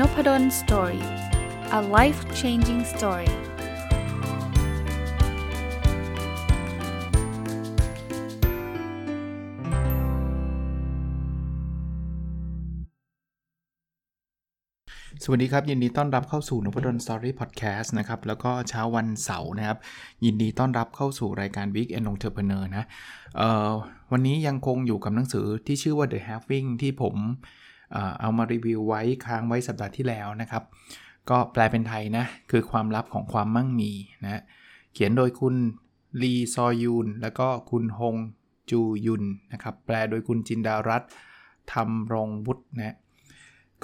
n o p a d o l story a life changing story สวัสดีครับ ยินดีต้อนรับเข้าสู่นพดล Story พอดแคสต์นะครับ แล้วก็เช้าวันเสาร์นะครับ ยินดีต้อนรับเข้าสู่รายการ Weekend Entrepreneur นะวันนี้ยังคงอยู่กับหนังสือที่ชื่อว่า The Having ที่ผม เอามารีวิวไว้ค้างไว้สัปดาห์ที่แล้วนะครับ ก็แปลเป็นไทยนะ คือความลับของความมั่งมีนะเขียนโดยคุณลีซอยุนแล้วก็คุณฮงจูยุนนะครับ แปลโดยคุณจินดารัตทำรงบุตรนะ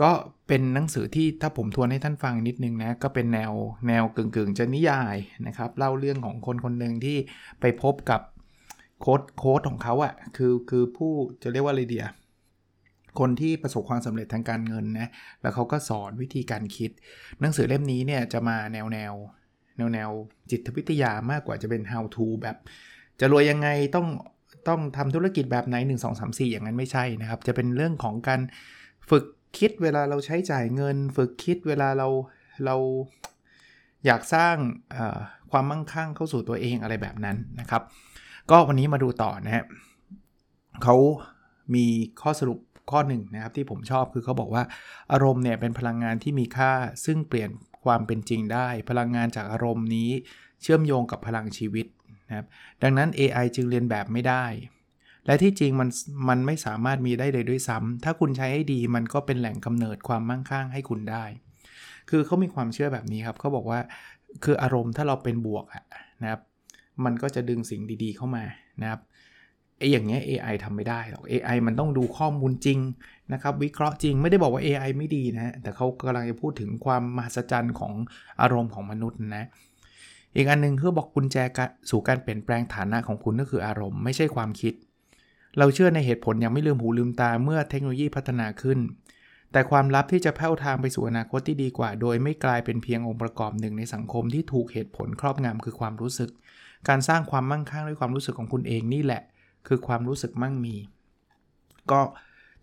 ก็เป็นหนังสือที่ถ้าผมทวนให้ท่านฟังนิดนึงนะ ก็เป็นแนวแนวกึ่งๆ จะนิยายนะครับ เล่าเรื่องของคนคนหนึ่งที่ไปพบกับโค้ดโค้ดของเขาอะ่ะคือคือผู้จะเรียกว่าอะไรเดีย คนที่ประสบความสำเร็จทางการเงินนะ แล้วเขาก็สอนวิธีการคิด หนังสือเล่มนี้เนี่ยจะมาแนวแนวแนวแนวจิตวิทยามากกว่าจะเป็น how to แบบ จะรวยยังไงต้องต้องทำธุรกิจแบบไหน 1 2 3 4 อย่างนั้นไม่ใช่นะครับ จะเป็นเรื่องของการฝึกคิดเวลาเราใช้จ่ายเงิน ฝึกคิดเวลาเราเราอยากสร้างความมั่งคั่งเข้าสู่ตัวเองอะไรแบบนั้นนะครับ ก็วันนี้มาดูต่อนะฮะเขามีข้อสรุป ข้อหนึ่งนะครับที่ผมชอบคือเขาบอกว่าอารมณ์เนี่ยเป็นพลังงานที่มีค่า ซึ่งเปลี่ยนความเป็นจริงได้ พลังงานจากอารมณ์นี้เชื่อมโยงกับพลังชีวิตนะครับดังนั้น AI จึงเรียนแบบไม่ได้ และที่จริงมันมันไม่สามารถมีได้เลยด้วยซ้ำถ้าคุณใช้ให้ดีมันก็เป็นแหล่งกำเนิดความมั่งคั่งให้คุณได้ คือเขามีความเชื่อแบบนี้ครับเขาบอกว่าคืออารมณ์ถ้าเราเป็นบวกนะครับมันก็จะดึงสิ่งดีๆเข้ามานะครับ ไอ้อย่างเงี้ย AI ทำไม่ได้หรอก AI มันต้องดูข้อมูลจริงนะครับ วิเคราะห์จริงไม่ได้บอกว่า AI ไม่ดีนะ แต่เขากำลังจะพูดถึงความมหัศจรรย์ของอารมณ์ของมนุษย์นะ อีกอันนึงคือบอกกุญแจสู่การเปลี่ยนแปลงฐานะของคุณก็คืออารมณ์ไม่ใช่ความคิด เราเชื่อในเหตุผลยังไม่ลืมหูลืมตาเมื่อเทคโนโลยีพัฒนาขึ้น แต่ความลับที่จะแผ่วทางไปสู่อนาคตที่ดีกว่า โดยไม่กลายเป็นเพียงองค์ประกอบหนึ่งในสังคมที่ถูกเหตุผลครอบงำคือความรู้สึก การสร้างความมั่งคั่งด้วยความรู้สึกของคุณเองนี่แหละ คือความรู้สึกมั่งมี ก็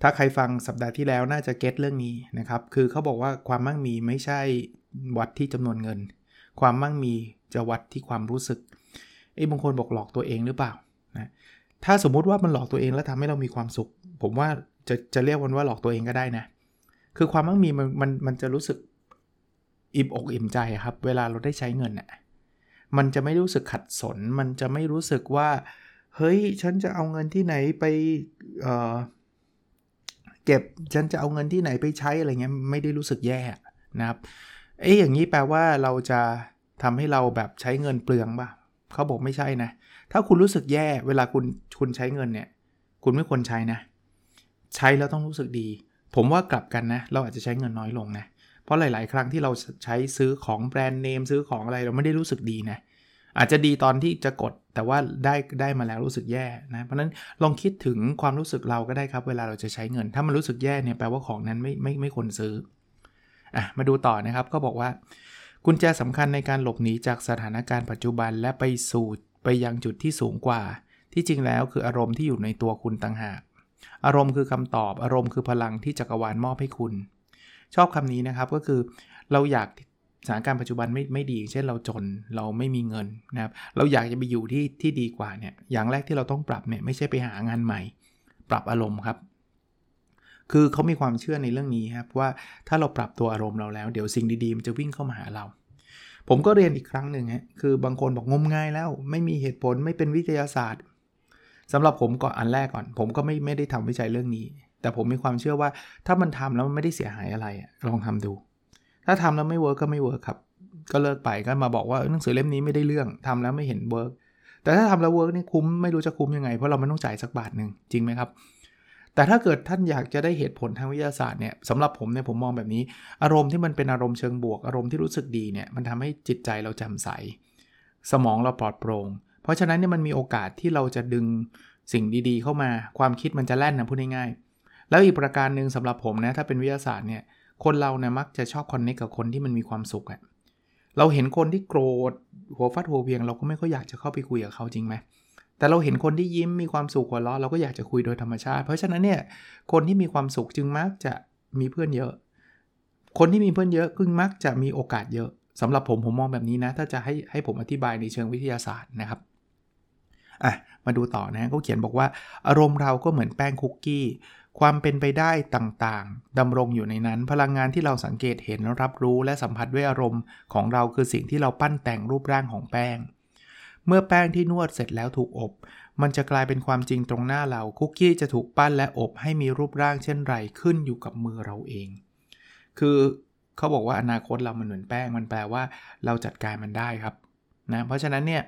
ถ้าใครฟังสัปดาห์ที่แล้วน่าจะเก็ตเรื่องนี้นะครับ คือเขาบอกว่าความมั่งมีไม่ใช่วัดที่จำนวนเงิน ความมั่งมีจะวัดที่ความรู้สึกไอ้บางคนบอกหลอกตัวเองหรือเปล่านะถ้าสมมุติว่ามันหลอกตัวเองแล้วทำให้เรามีความสุข ผมว่าจะจะเรียกมันว่าหลอกตัวเองก็ได้นะ คือความมั่งมีมันมันมันจะรู้สึกอิ่มอกอิ่มใจครับ เวลาเราได้ใช้เงินน่ะมันจะไม่รู้สึกขัดสน มันจะไม่รู้สึกว่า เฮ้ย ฉันจะเอาเงินที่ไหนไปเเก็บ ฉันจะเอาเงินที่ไหนไปใช้อะไรเงี้ยไม่ได้รู้สึกแย่นะครับ เอ้ยอย่างนี้แปลว่าเราจะทำให้เราแบบใช้เงินเปลืองป่ะเขาบอกไม่ใช่นะ ถ้าคุณรู้สึกแย่เวลาคุณคุณใช้เงินเนี่ย คุณไม่ควรใช้นะ ใช้แล้วต้องรู้สึกดี ผมว่ากลับกันนะ เราอาจจะใช้เงินน้อยลงนะ เพราะหลาย ๆ ครั้งที่เราใช้ซื้อของแบรนด์เนมซื้อของอะไรเราไม่ได้รู้สึกดีนะ อาจจะดีตอนที่จะกดแต่ว่าได้ได้มาแล้วรู้สึกแย่นะเพราะนั้นลองคิดถึงความรู้สึกเราก็ได้ครับ เวลาเราจะใช้เงิน ถ้ามันรู้สึกแย่เนี่ยแปลว่าของนั้นไม่ไม่ไม่ควรซื้ออะมาดูต่อนะครับก็บอกว่ากุญแจสำคัญในการหลบหนีจากสถานการณ์ปัจจุบันและไปสู่ไปยังจุดที่สูงกว่า ที่จริงแล้วคืออารมณ์ที่อยู่ในตัวคุณต่างหาก อารมณ์คือคำตอบ อารมณ์คือพลังที่จักรวาลมอบให้คุณ ชอบคำนี้นะครับก็คือเราอยาก สถานการณ์ปัจจุบันไม่ไม่ดี เช่นเราจนเราไม่มีเงินนะครับเราอยากจะไปอยู่ที่ที่ดีกว่าเนี่ยอย่างแรกที่เราต้องปรับเนี่ยไม่ใช่ไปหางานใหม่ ปรับอารมณ์ครับ คือเขามีความเชื่อในเรื่องนี้ครับว่าถ้าเราปรับตัวอารมณ์เราแล้ว เดี๋ยวสิ่งดีๆมันจะวิ่งเข้ามาหาเรา ผมก็เรียนอีกครั้งหนึ่งฮะคือบางคนบอกงมง่ายแล้ว ไม่มีเหตุผลไม่เป็นวิทยาศาสตร์สำหรับผมก่อนอันแรกก่อน ผมก็ไม่ไม่ได้ทำวิจัยเรื่องนี้ แต่ผมมีความเชื่อว่าถ้ามันทำแล้วมันไม่ได้เสียหายอะไรลองทำดู ถ้าทำแล้วไม่ work ก็ไม่ work ครับ ก็เลิกไปก็มาบอกว่าหนังสือเล่มนี้ไม่ได้เรื่องทำแล้วไม่เห็น work แต่ถ้าทำแล้ว work นี่คุ้มไม่รู้จะคุ้มยังไง เพราะเราไม่ต้องจ่ายสักบาทหนึ่งจริงไหมครับ แต่ถ้าเกิดท่านอยากจะได้เหตุผลทางวิทยาศาสตร์เนี่ยสำหรับผมเนี่ยผมมองแบบนี้ อารมณ์ที่มันเป็นอารมณ์เชิงบวกอารมณ์ที่รู้สึกดีเนี่ยมันทำให้จิตใจเราแจ่มใส สมองเราปลอดโปร่งเพราะฉะนั้นเนี่ยมันมีโอกาสที่เราจะดึงสิ่งดีๆ เข้ามาความคิดมันจะแล่นนะพูดง่ายๆแล้วอีกประการหนึ่งสำหรับผมนะถ้าเป็นวิทยาศาสตร์เนี่ย คนเราเนี่ยมักจะชอบคอนเนคกับคนที่มันมีความสุขอะเราเห็นคนที่โกรธหัวฟัดหัวเวียง เราก็ไม่ค่อยอยากจะเข้าไปคุยกับเขาจริงไหมแต่เราเห็นคนที่ยิ้มมีความสุขหัวเราะเราก็อยากจะคุยโดยธรรมชาติ เพราะฉะนั้นเนี่ยคนที่มีความสุขจึงมักจะมีเพื่อนเยอะ คนที่มีเพื่อนเยอะก็มักจะมีโอกาสเยอะสำหรับผมผมมองแบบนี้นะ ถ้าจะให้ให้ผมอธิบายในเชิงวิทยาศาสตร์นะครับอะมาดูต่อนะเขาเขียนบอกว่า อารมณ์เราก็เหมือนแป้งคุกกี้ ความเป็นไปได้ต่างๆดำรงอยู่ในนั้น พลังงานที่เราสังเกตเห็นรับรู้และสัมผัสด้วยอารมณ์ของเราคือสิ่งที่เราปั้นแต่งรูปร่างของแป้ง เมื่อแป้งที่นวดเสร็จแล้วถูกอบ มันจะกลายเป็นความจริงตรงหน้าเราคุกกี้จะถูกปั้นและอบให้มีรูปร่างเช่นไรขึ้นอยู่กับมือเราเอง คือเขาบอกว่าอนาคตเรามันเหมือนแป้งมันแปลว่า เราจัดการมันได้ครับนะเพราะฉะนั้นเนี่ย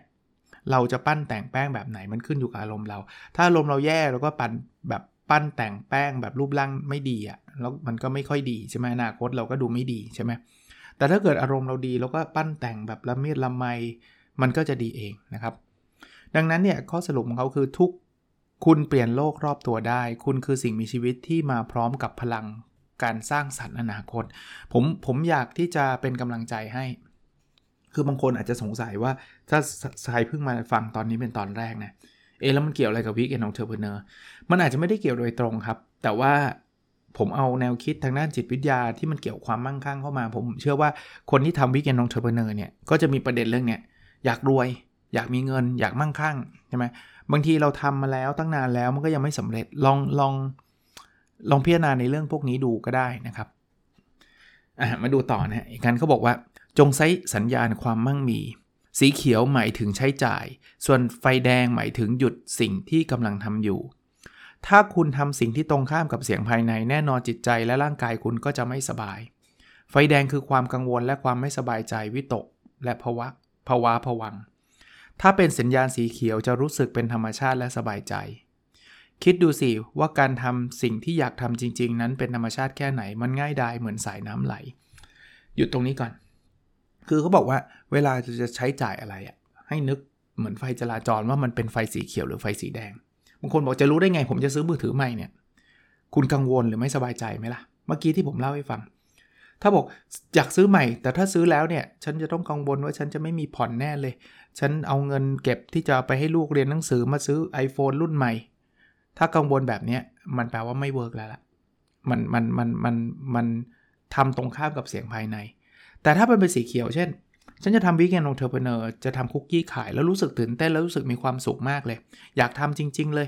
เราจะปั้นแต่งแป้งแบบไหนมันขึ้นอยู่กับอารมณ์เรา ถ้าอารมณ์เราแย่เราก็ปั้นแบบ ปั้นแต่งแป้งแบบรูปร่างไม่ดีอะ่ะแล้วมันก็ไม่ค่อยดีใช่ไหมอนาคตเราก็ดูไม่ดีใช่ไหมแต่ถ้าเกิดอารมณ์เราดีเราก็ปั้นแต่งแบบละเมียดละไมมันก็จะดีเองนะครับ ดังนั้นเนี่ยข้อสรุปของเขาคือทุกคุณเปลี่ยนโลกรอบตัวได้ คุณคือสิ่งมีชีวิตที่มาพร้อมกับพลังการสร้างสรรค์อนาคต ผมผมอยากที่จะเป็นกำลังใจให้ คือบางคนอาจจะสงสัยว่าถ้าใครเพิ่งมาฟังตอนนี้เป็นตอนแรกนะ เอ๊ะแล้วมันเกี่ยวอะไรกับ Weekend Entrepreneur มันอาจจะไม่ได้เกี่ยวโดยตรงครับ แต่ว่าผมเอาแนวคิดทางด้านจิตวิทยาที่มันเกี่ยวความมั่งคั่งเข้ามา ผมเชื่อว่าคนที่ทำ Weekend Entrepreneur เนี่ยก็จะมีประเด็นเรื่องเนี้ยอยากรวย อยากมีเงิน อยากมั่งคั่งใช่ไหมบางทีเราทำมาแล้วตั้งนานแล้วมันก็ยังไม่สำเร็จลองลองลองพิจารณาในเรื่องพวกนี้ดูก็ได้นะครับมาดูต่อนะอีกการเขาบอกว่าจงใช้สัญญาณความมั่งมี สีเขียวหมายถึงใช้จ่าย ส่วนไฟแดงหมายถึงหยุดสิ่งที่กำลังทำอยู่ ถ้าคุณทำสิ่งที่ตรงข้ามกับเสียงภายในแน่นอนจิตใจและร่างกายคุณก็จะไม่สบาย ไฟแดงคือความกังวลและความไม่สบายใจวิตก และภาวะภาวะผวัง ถ้าเป็นสัญญาณสีเขียวจะรู้สึกเป็นธรรมชาติและสบายใจ คิดดูสิว่าการทำสิ่งที่อยากทำจริง ๆ นั้นเป็นธรรมชาติแค่ไหนมันง่ายดายเหมือนสายน้ำไหล หยุดตรงนี้ก่อน คือเขาบอกว่าเวลาจะใช้จ่ายอะไรอะให้นึกเหมือนไฟจราจรว่ามันเป็นไฟสีเขียวหรือไฟสีแดงบางคนบอกจะรู้ได้ไง ผมจะซื้อมือถือใหม่เนี่ยคุณกังวลหรือไม่สบายใจไหมล่ะ เมื่อกี้ที่ผมเล่าให้ฟัง ถ้าบอกอยากซื้อใหม่ แต่ถ้าซื้อแล้วเนี่ยฉันจะต้องกังวลว่าฉันจะไม่มีผ่อนแน่เลย ฉันเอาเงินเก็บที่จะไปให้ลูกเรียนหนังสือมาซื้อ iPhone รุ่นใหม่ ถ้ากังวลแบบนี้มันแปลว่าไม่เวิร์กแล้วล่ะมันมันมันมันมันทำตรงข้ามกับเสียงภายใน แต่ถ้าเป็นเป็นสีเขียวเช่น ฉันจะทำ Weekend Entrepreneur จะทำคุกกี้ขายแล้วรู้สึกตื่นเต้นแล้วรู้สึกมีความสุขมากเลย อยากทำจริง ๆ เลย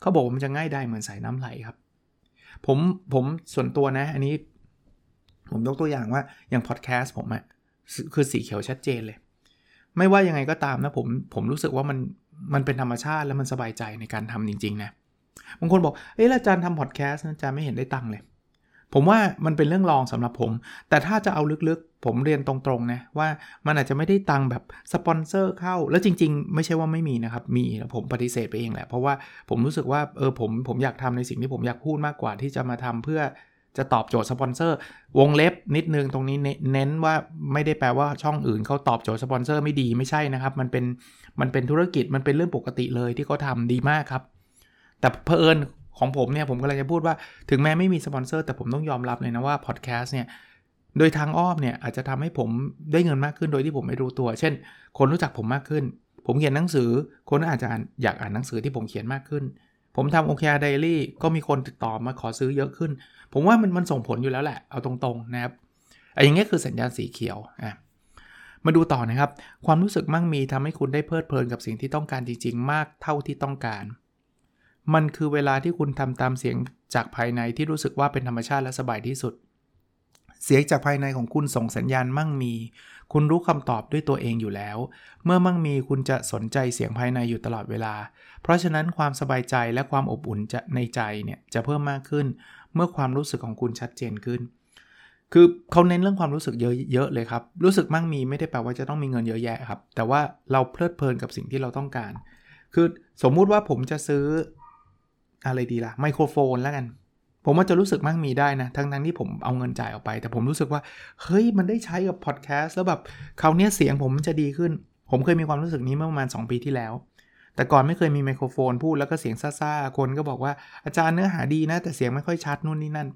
เขาบอกมันจะง่ายได้เหมือนสายน้ำไหลครับ ผมผมส่วนตัวนะ อันนี้ ผมยกตัวอย่างว่าอย่างพอดแคสต์ผมอะคือสีเขียวชัดเจนเลย ไม่ว่ายังไงก็ตามนะผมผมรู้สึกว่ามันมันเป็นธรรมชาติแล้วมันสบายใจในการทำจริง ๆ นะบางคนบอกเอ้ยอาจารย์ทำพอดแคสต์อาจารย์ไม่เห็นได้ตังค์เลย ผมว่ามันเป็นเรื่องรองสำหรับผม แต่ถ้าจะเอาลึกๆ ผมเรียนตรงๆนะว่ามันอาจจะไม่ได้ตังค์แบบสปอนเซอร์เข้า แล้วจริงๆ ไม่ใช่ว่าไม่มีนะครับ มีผมปฏิเสธไปเองแหละ เพราะว่าผมรู้สึกว่าเออผมผมอยากทำในสิ่งที่ผมอยากพูดมากกว่าที่จะมาทำเพื่อจะตอบโจทย์สปอนเซอร์ วงเล็บนิดนึงตรงนี้เน้นว่าไม่ได้แปลว่าช่องอื่นเขาตอบโจทย์สปอนเซอร์ไม่ดีไม่ใช่นะครับ มันเป็นมันเป็นธุรกิจมันเป็นเรื่องปกติเลยที่เขาทำดีมากครับ แต่เพอเอิญ ของผมเนี่ยผมก็เลยจะพูดว่าถึงแม้ไม่มีสปอนเซอร์แต่ผมต้องยอมรับเลยนะว่าพอดแคสต์เนี่ยโดยทางอ้อมเนี่ยอาจจะทำให้ผมได้เงินมากขึ้นโดยที่ผมไม่รู้ตัว เช่น คนรู้จักผมมากขึ้น ผมเขียนหนังสือ คนอาจจะอยากอ่านหนังสือที่ผมเขียนมากขึ้น ผมทำ OKR Diary ก็มีคนติดต่อมาขอซื้อเยอะขึ้น ผมว่ามันมันส่งผลอยู่แล้วแหละเอาตรงๆนะครับไอ้อย่างเงี้ยคือสัญญาณสีเขียวอะมาดูต่อนะครับ ความรู้สึกมั่งมีทำให้คุณได้เพลิดเพลินกับสิ่งที่ต้องการจริง ๆ มากเท่าที่ต้องการ มันคือเวลาที่คุณทำตามเสียงจากภายในที่รู้สึกว่าเป็นธรรมชาติและสบายที่สุด เสียงจากภายในของคุณส่งสัญญาณมั่งมี คุณรู้คำตอบด้วยตัวเองอยู่แล้ว เมื่อมั่งมีคุณจะสนใจเสียงภายในอยู่ตลอดเวลา เพราะฉะนั้นความสบายใจและความอบอุ่นจะในใจเนี่ยจะเพิ่มมากขึ้น เมื่อความรู้สึกของคุณชัดเจนขึ้น คือเขาเน้นเรื่องความรู้สึกเยอะเยอะเลยครับ รู้สึกมั่งมีไม่ได้แปลว่าจะต้องมีเงินเยอะแยะครับ แต่ว่าเราเพลิดเพลินกับสิ่งที่เราต้องการ คือสมมุติว่าผมจะซื้อ อะไรดีละ่ะไมโครโฟนแล้วกัน ผมว่าจะรู้สึกมั่งมีได้นะ ทั้งทั้งที่ผมเอาเงินจ่ายออกไป แต่ผมรู้สึกว่า เฮ้ย มันได้ใช้กับพอดแคสต์แล้วแบบคราวนี้เสียงผมมันจะดีขึ้น ผมเคยมีความรู้สึกนี้เมื่อประมาณ 2 ปีที่แล้ว แต่ก่อนไม่เคยมีไมโครโฟนพูดแล้วก็เสียงซ่าๆ คนก็บอกว่าอาจารย์เนื้อหาดีนะ แต่เสียงไม่ค่อยชัดนู่นนี่นั่น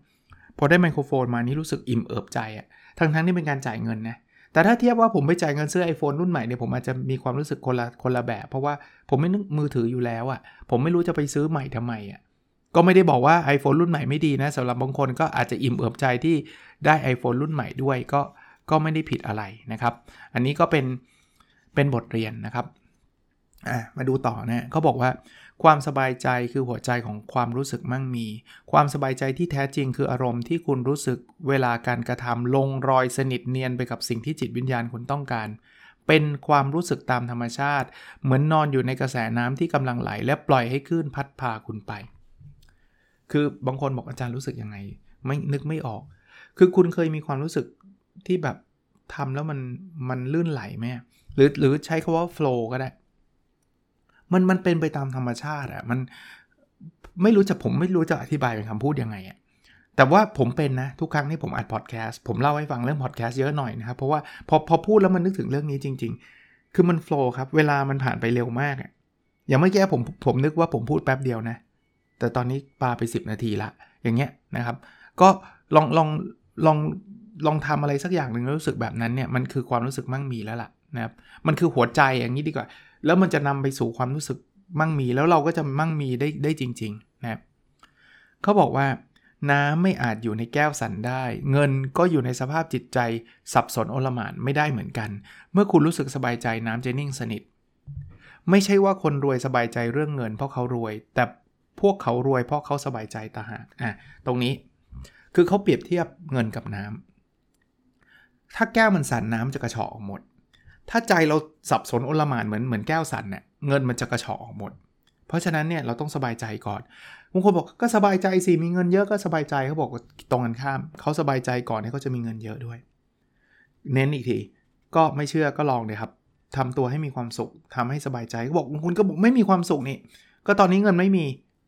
พอได้ไมโครโฟนมานี่รู้สึกอิ่มเอิบใจอะทั้งทั้งที่เป็นการจ่ายเงินนะ แต่ถ้าเทียบว่าผมไปจ่ายเงินซื้อ iPhone รุ่นใหม่เนี่ยผมอาจจะมีความรู้สึกคนละคนละแบบ เพราะว่าผมไม่นึกมือถืออยู่แล้วอะ่ะ ผมไม่รู้จะไปซื้อใหม่ทำไมอะ่ะก็ไม่ได้บอกว่า iPhone รุ่นใหม่ไม่ดีนะสำหรับบางคนก็อาจจะอิ่มเอิบใจที่ได้ iPhone รุ่นใหม่ด้วยก็ก็ไม่ได้ผิดอะไรนะครับ อันนี้ก็เป็นเป็นบทเรียนนะครับมาดูต่อนะเขาบอกว่า ความสบายใจคือหัวใจของความรู้สึกมั่งมี ความสบายใจที่แท้จริงคืออารมณ์ที่คุณรู้สึกเวลาการกระทำลงรอยสนิทเนียนไปกับสิ่งที่จิตวิญญาณคุณต้องการ เป็นความรู้สึกตามธรรมชาติ เหมือนนอนอยู่ในกระแสน้ำที่กำลังไหล และปล่อยให้คลื่นพัดพาคุณไป คือบางคนบอกอาจารย์รู้สึกยังไง ไม่นึกไม่ออก คือคุณเคยมีความรู้สึกที่แบบทำแล้วมันมันลื่นไหลไหมหรือหรือใช้คาว่า flow ก็ได้ มันมันเป็นไปตามธรรมชาติอะมันไม่รู้จะผมไม่รู้จะอธิบายเป็นคำพูดยังไงอะแต่ว่าผมเป็นนะ ทุกครั้งที่ผมอัดพอดแคสต์ผมเล่าให้ฟังเรื่องพอดแคสต์เยอะหน่อยนะครับ เพราะว่าพอพอพูดแล้วมันนึกถึงเรื่องนี้จริง ๆ คือมันโฟล์ครับ เวลามันผ่านไปเร็วมากอะอย่างเมื่อกี้ผมผมนึกว่าผมพูดแป๊บเดียวนะ แต่ตอนนี้ปาไป 10 นาทีละ อย่างเงี้ยนะครับ ก็ลองลองลองลองทำอะไรสักอย่างหนึ่งรู้สึกแบบนั้นเนี่ยมันคือความรู้สึกมั่งมีแล้วล่ะนะครับมันคือหัวใจอย่างนี้ดีกว่า แล้วมันจะนำไปสู่ความรู้สึกมั่งมี แล้วเราก็จะมั่งมีได้ได้จริงๆนะครับเขาบอกว่า น้ำไม่อาจอยู่ในแก้วสันได้ เงินก็อยู่ในสภาพจิตใจ สับสนโอลหม่านไม่ได้เหมือนกัน เมื่อคุณรู้สึกสบายใจน้ำจะนิ่งสนิท ไม่ใช่ว่าคนรวยสบายใจเรื่องเงินเพราะเขารวย แต่พวกเขารวยเพราะเขาสบายใจตาหากอะตรงนี้คือเขาเปรียบเทียบเงินกับน้ำถ้าแก้วมันสั่นน้ำจะกระชอกออกหมด ถ้าใจเราสับสนโอลหมานเหมือนเหมือนแก้วสันเนี่ยเงินมันจะกระชอกออกหมด เพราะฉะนั้นเนี่ยเราต้องสบายใจก่อนบางคนบอกก็สบายใจสิมีเงินเยอะก็สบายใจเขาบอกตรงกันข้ามเขาสบายใจก่อนที่เขาจะมีเงินเยอะด้วย เน้นอีกทีก็ไม่เชื่อก็ลองเลยครับทำตัวให้มีความสุขทำให้สบายใจเขาบอกคุณก็บอกไม่มีความสุขนี่ก็ตอนนี้เงินไม่มี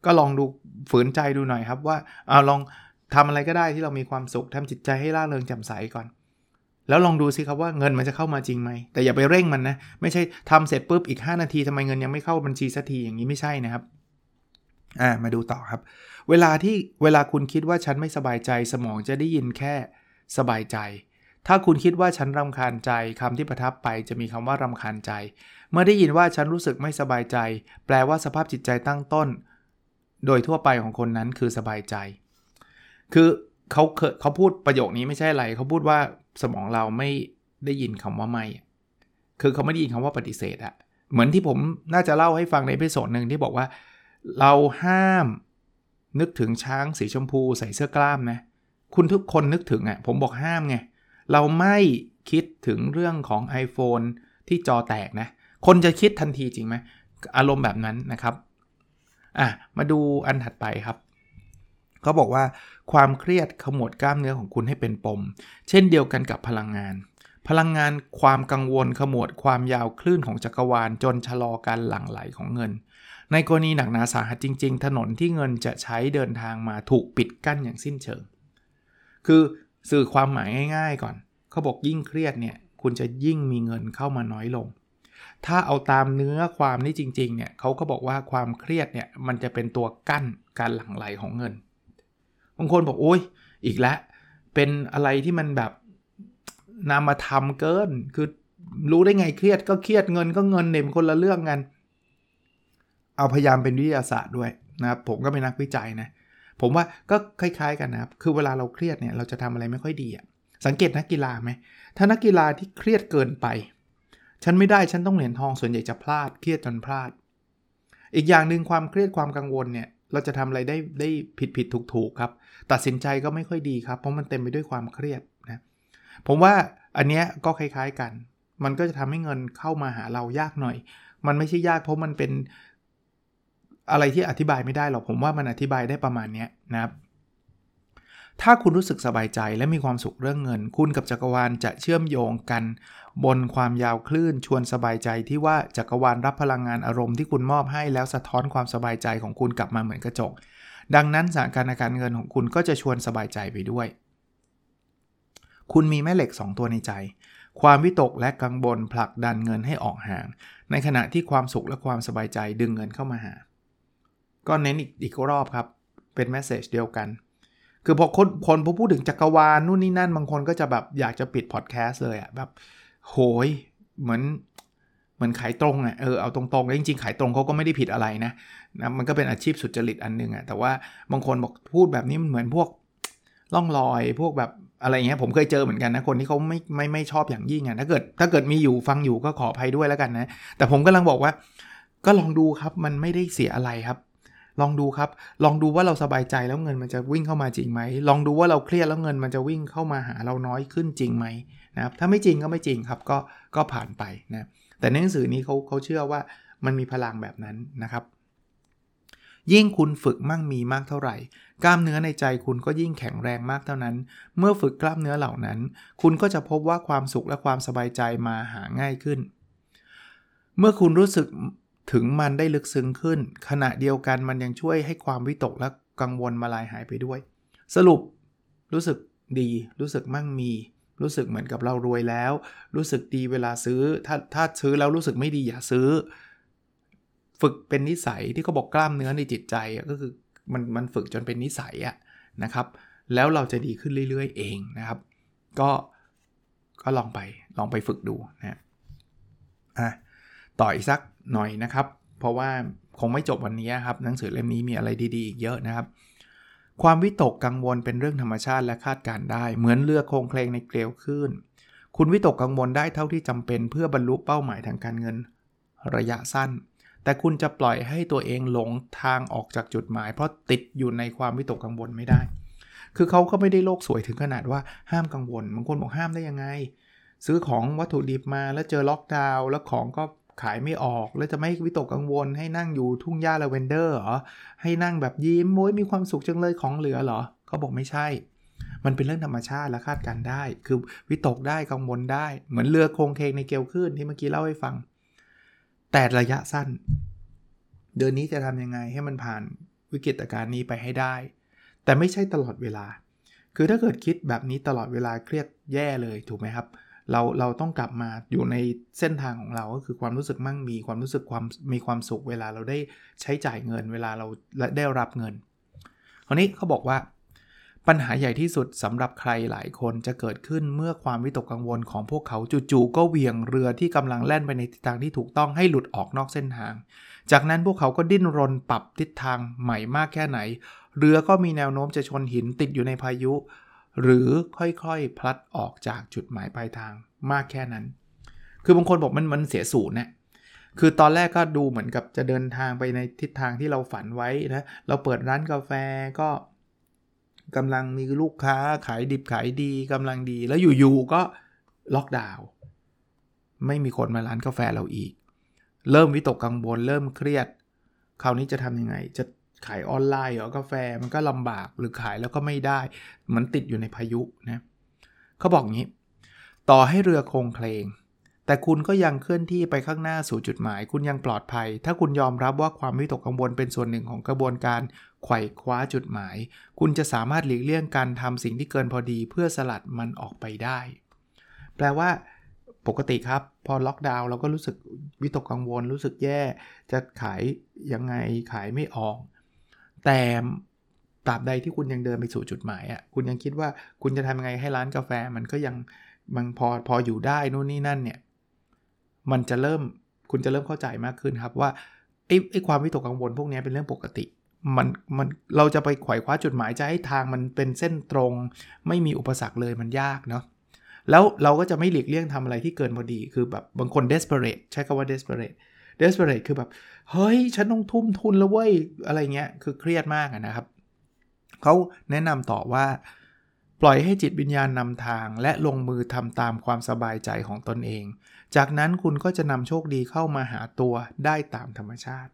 ก็ลองดูฝืนใจดูหน่อยครับว่าเอาลองทำอะไรก็ได้ที่เรามีความสุขทำจิตใจให้ร่าเริงแจ่มใสก่อน แล้วลองดูสิครับว่าเงินมันจะเข้ามาจริงไหม แต่อย่าไปเร่งมันนะ ไม่ใช่ทำเสร็จปุ๊บอีก 5 นาทีทำไมเงินยังไม่เข้าบัญชีสักทีอย่างนี้ไม่ใช่นะครับ อ่ามาดูต่อครับ เวลาที่เวลาคุณคิดว่าฉันไม่สบายใจสมองจะได้ยินแค่สบายใจ ถ้าคุณคิดว่าฉันรำคาญใจคำที่ประทับไปจะมีคำว่ารำคาญใจ เมื่อได้ยินว่าฉันรู้สึกไม่สบายใจ แปลว่าสภาพจิตใจตั้งต้น โดยทั่วไปของคนนั้นคือสบายใจ คือ เขาเขาพูดประโยคนี้ไม่ใช่อะไร เขาพูดว่าสมองเราไม่ได้ยินคำว่าไม่ คือเขาไม่ได้ยินคำว่าปฏิเสธอะเหมือนที่ผมน่าจะเล่าให้ฟังในพิโซดหนึ่งที่บอกว่า เราห้ามนึกถึงช้างสีชมพูใส่เสื้อกล้ามนะ คุณทุกคนนึกถึงอะ่ะ ผมบอกห้ามไง เราไม่คิดถึงเรื่องของ iPhone ที่จอแตกนะ คนจะคิดทันทีจริงไหม อารมณ์แบบนั้นนะครับ อะ มาดูอันถัดไปครับ เขาบอกว่าความเครียดขมวดกล้ามเนื้อของคุณให้เป็นปม เช่นเดียวกันกับพลังงาน พลังงานความกังวลขมวดความยาวคลื่นของจักรวาลจนชะลอการหลั่งไหลของเงิน ในกรณีหนักหนาสาหัสจริง ๆ ถนนที่เงินจะใช้เดินทางมาถูกปิดกั้นอย่างสิ้นเชิง คือสื่อความหมายง่ายๆก่อน เขาบอกยิ่งเครียดเนี่ยคุณจะยิ่งมีเงินเข้ามาน้อยลง ถ้าเอาตามเนื้อความนี่จริงๆเนี่ยเขาก็บอกว่าความเครียดเนี่ยมันจะเป็นตัวกั้นการหลั่งไหลของเงิน บางคนบอกโอ้ยอีกแล้วเป็นอะไรที่มันแบบนามาทำเกิน คือรู้ได้ไงเครียดก็เครียดเงินก็เงินเนี่ยมันคนละเรื่องกัน เอาพยายามเป็นวิทยาศาสตร์ด้วยนะครับผมก็เป็นนักวิจัยนะผมว่าก็คล้ายๆกันนะครับ คือเวลาเราเครียดเนี่ยเราจะทำอะไรไม่ค่อยดีอะสังเกตนักกีฬาไหมถ้านักกีฬาที่เครียดเกินไป ฉันไม่ได้ฉันต้องเหรียญทองส่วนใหญ่จะพลาดเครียดจนพลาด อีกอย่างหนึ่งความเครียดความกังวลเนี่ยเราจะทำอะไรได้ได้ผิดผิดถูกถูกครับ ตัดสินใจก็ไม่ค่อยดีครับ เพราะมันเต็มไปด้วยความเครียดนะผมว่าอันเนี้ยก็คล้ายๆกัน มันก็จะทำให้เงินเข้ามาหาเรายากหน่อย มันไม่ใช่ยากเพราะมันเป็นอะไรที่อธิบายไม่ได้หรอกผมว่ามันอธิบายได้ประมาณนี้นะครับถ้าคุณรู้สึกสบายใจและมีความสุขเรื่องเงิน คุณกับจักรวาลจะเชื่อมโยงกัน บนความยาวคลื่นชวนสบายใจที่ว่าจักรวาลรับพลังงานอารมณ์ที่คุณมอบให้แล้วสะท้อนความสบายใจของคุณกลับมาเหมือนกระจก ดังนั้นสถานการณ์การเงินของคุณก็จะชวนสบายใจไปด้วย คุณมีแม่เหล็ก 2 ตัวในใจ ความวิตกและกังวลผลักดันเงินให้ออกห่าง ในขณะที่ความสุขและความสบายใจดึงเงินเข้ามาหา ก็เน้นอีกอีกรอบครับ เป็นแมสเซจเดียวกัน คือพอคนคนพอพูดถึงจักรวาลนู่นนี่นั่นบางคนก็จะแบบอยากจะปิดพอดแคสต์เลยอะแบบโหยเหมือนเหมือนขายตรงอะเออเอาตรงๆแล้วจริงๆ ขายตรงเขาก็ไม่ได้ผิดอะไรนะ นะมันก็เป็นอาชีพสุจริตอันหนึ่งอะแต่ว่าบางคนบอกพูดแบบนี้มันเหมือนพวกล่องลอยพวกแบบอะไรเงี้ยผมเคยเจอเหมือนกันนะคนที่เขาไม่ไม่ไม่ชอบอย่างยิ่งอะถ้าเกิดถ้าเกิดมีอยู่ฟังอยู่ก็ขออภัยด้วยแล้วกันนะ แต่ผมกำลังบอกว่า ก็ลองดูครับมันไม่ได้เสียอะไรครับ ลองดูครับ ลองดูว่าเราสบายใจแล้วเงินมันจะวิ่งเข้ามาจริงไหมลองดูว่าเราเครียดแล้วเงินมันจะวิ่งเข้ามาหาเราน้อยขึ้นจริงไหมนะครับถ้าไม่จริงก็ไม่จริงครับก็ก็ผ่านไปนะแต่ในหนังสือนี้เขาเขาเชื่อว่ามันมีพลังแบบนั้นนะครับ ยิ่งคุณฝึกมั่งมีมากเท่าไหร่ กล้ามเนื้อในใจคุณก็ยิ่งแข็งแรงมากเท่านั้น เมื่อฝึกกล้ามเนื้อเหล่านั้น คุณก็จะพบว่าความสุขและความสบายใจมาหาง่ายขึ้น เมื่อคุณรู้สึกถึงมันได้ลึกซึ้งขึ้น ขณะเดียวกันมันยังช่วยให้ความวิตกและกังวลมาลายหายไปด้วย สรุปรู้สึกดี รู้สึกมั่งมี รู้สึกเหมือนกับเรารวยแล้ว รู้สึกดีเวลาซื้อ ถ้าถ้าซื้อแล้วรู้สึกไม่ดีอย่าซื้อ ฝึกเป็นนิสัยที่เขาบอกกล้ามเนื้อในจิตใจก็คือมันมันฝึกจนเป็นนิสัยอะนะครับ แล้วเราจะดีขึ้นเรื่อยๆ เองนะครับ ก็ก็ลองไปลองไปฝึกดูนะอะต่ออีกสักหน่อยนะครับ เพราะว่าคงไม่จบวันนี้ครับหนังสือเล่มนี้มีอะไรดีๆอีกเยอะนะครับ ความวิตกกังวลเป็นเรื่องธรรมชาติและคาดการได้ เหมือนเรือโครงเคลงในเกลียวคลื่นคุณวิตกกังวลได้เท่าที่จำเป็นเพื่อบรรลุเป้าหมายทางการเงินระยะสั้น แต่คุณจะปล่อยให้ตัวเองหลงทางออกจากจุดหมาย เพราะติดอยู่ในความวิตกกังวลไม่ได้ คือเขาก็ไม่ได้โลกสวยถึงขนาดว่าห้ามกังวลบางคนบอกห้ามได้ยังไง ซื้อของวัตถุดิบมาแล้วเจอล็อกดาวน์แล้วของก็ขายไม่ออก แล้วจะไม่วิตกกังวล ให้นั่งอยู่ทุ่งหญ้าลาเวนเดอร์เหรอให้นั่งแบบยิ้มโม้ยมีความสุขจังเลยของเหลือเหรอเขาบอกไม่ใช่ มันเป็นเรื่องธรรมชาติและคาดการได้ คือวิตกได้กังวลได้ เหมือนเรือโครงเคงในเกลขึ้นที่เมื่อกี้เล่าให้ฟัง แต่ระยะสั้น เดือนนี้จะทำยังไงให้มันผ่านวิกฤตการณ์นี้ไปให้ได้ แต่ไม่ใช่ตลอดเวลา คือถ้าเกิดคิดแบบนี้ตลอดเวลาเครียดแย่เลยถูกไหมครับ เราเราต้องกลับมาอยู่ในเส้นทางของเราก็คือความรู้สึกมั่งมีความรู้สึกความมีความสุขเวลาเราได้ใช้จ่ายเงินเวลาเราได้รับเงินคราวนี้เขาบอกว่า ปัญหาใหญ่ที่สุดสำหรับใครหลายคนจะเกิดขึ้นเมื่อความวิตกกังวลของพวกเขาจู่ๆก็เวียงเรือที่กำลังแล่นไปในทิศทางที่ถูกต้องให้หลุดออกนอกเส้นทาง จากนั้นพวกเขาก็ดิ้นรนปรับทิศทางใหม่มากแค่ไหน เรือก็มีแนวโน้มจะชนหินติดอยู่ในพายุ หรือค่อยๆ พลัดออกจากจุดหมายปลายทางมากแค่นั้น คือบางคนบอกมันมันเสียศูนย์นะคือตอนแรกก็ดูเหมือนกับจะเดินทางไปในทิศทางที่เราฝันไว้นะ เราเปิดร้านกาแฟก็ กำลังมีลูกค้าขายดิบขายดีกำลังดี แล้วอยู่ๆก็ล็อกดาวน์ไม่มีคนมาร้านกาแฟเราอีก เริ่มวิตกกังวลเริ่มเครียด คราวนี้จะทำยังไง จะขายออนไลน์เหรอกาแฟมันก็ลำบากหรือขายแล้วก็ไม่ได้เหมันติดอยู่ในพายุนะเขาบอกงี้ ต่อให้เรือคงเคลงแต่คุณก็ยังเคลื่อนที่ไปข้างหน้าสู่จุดหมาย คุณยังปลอดภัย ถ้าคุณยอมรับว่าความวิตกกังวลเป็นส่วนหนึ่งของกระบวนการ ไขว่คว้าจุดหมาย คุณจะสามารถหลีกเลี่ยงการทำสิ่งที่เกินพอดีเพื่อสลัดมันออกไปได้ แปลว่าปกติครับ พอล็อกดาวน์เราก็รู้สึกวิตกกังวลรู้สึกแย่ จะขายยังไงขายไม่ออก แต่ตราบใดที่คุณยังเดินไปสู่จุดหมายอะคุณยังคิดว่าคุณจะทำยังไงให้ร้านกาแฟมันก็ยังมันพอพออยู่ได้นู่นนี่นั่นเนี่ยมันจะเริ่มคุณจะเริ่มเข้าใจมากขึ้นครับว่าไอ้ไอ้ความวิตกกังวลพวกนี้เป็นเรื่องปกติ มันมันเราจะไปไขว่คว้าจุดหมายจะให้ทางมันเป็นเส้นตรง ไม่มีอุปสรรคเลยมันยากเนาะแล้วเราก็จะไม่หลีกเลี่ยงทำอะไรที่เกินพอดีคือแบบบางคน desperate ใช้คำว่า desperate desperate คือแบบ เฮ้ย ฉันต้องทุ่มทุนแล้วเว้ย อะไรเงี้ย คือเครียดมากนะครับ เขาแนะนำต่อว่า ปล่อยให้จิตวิญญาณนำทาง และลงมือทำตามความสบายใจของตนเอง จากนั้นคุณก็จะนำโชคดีเข้ามาหาตัวได้ตามธรรมชาติ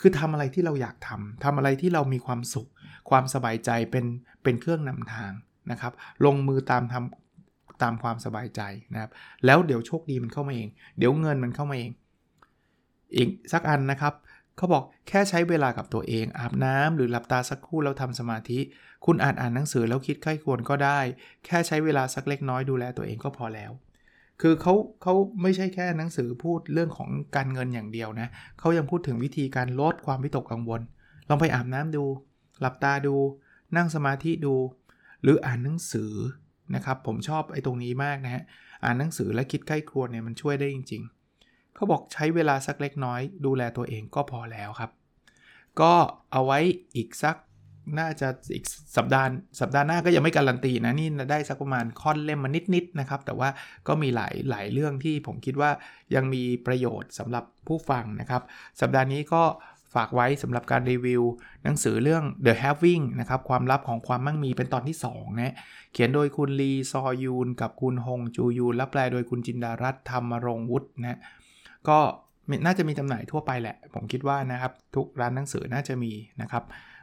คือทำอะไรที่เราอยากทำทำอะไรที่เรามีความสุข ความสบายใจเป็นเป็นเครื่องนำทางนะครับ ลงมือตามทำตามความสบายใจนะครับ แล้วเดี๋ยวโชคดีมันเข้ามาเอง เดี๋ยวเงินมันเข้ามาเอง อีกสักอันนะครับเขาบอกแค่ใช้เวลากับตัวเอง อาบน้ำหรือหลับตาสักครู่แล้วทำสมาธิ คุณอ่านอ่านหนังสือแล้วคิดใคร่ควรก็ได้ แค่ใช้เวลาสักเล็กน้อยดูแลตัวเองก็พอแล้ว คือเขาเขาไม่ใช่แค่หนังสือพูดเรื่องของการเงินอย่างเดียวนะเขายังพูดถึงวิธีการลดความวิตกกังวล ลองไปอาบน้ำดู หลับตาดู นั่งสมาธิดู หรืออ่านหนังสือนะครับ ผมชอบไอ้ตรงนี้มากนะฮะ อ่านหนังสือและคิดใกล้ครัวเนี่ยมันช่วยได้จริง ๆ เขาบอกใช้เวลาสักเล็กน้อย ดูแลตัวเองก็พอแล้วครับ ก็เอาไว้อีกสัก น่าจะอีกสัปดาห์สัปดาห์หน้าก็ยังไม่การันตีนะนี่ได้สักประมาณค่อนเล่มมานิดๆนะครับ แต่ว่าก็มีหลายหลายเรื่องที่ผมคิดว่ายังมีประโยชน์สำหรับผู้ฟังนะครับ สัปดาห์นี้ก็ฝากไว้สำหรับการรีวิว หนังสือเรื่อง The Having นะครับ ความลับของความมั่งมีเป็นตอนที่2นะเขียนโดยคุณลีซอยูน กับคุณฮงจูยูนและแปลโดยคุณจินดารัตธรรมรงวุฒินะก็น่าจะมีจำหน่ายทั่วไปแหละ ผมคิดว่านะครับ ทุกร้านหนังสือน่าจะมีนะครับ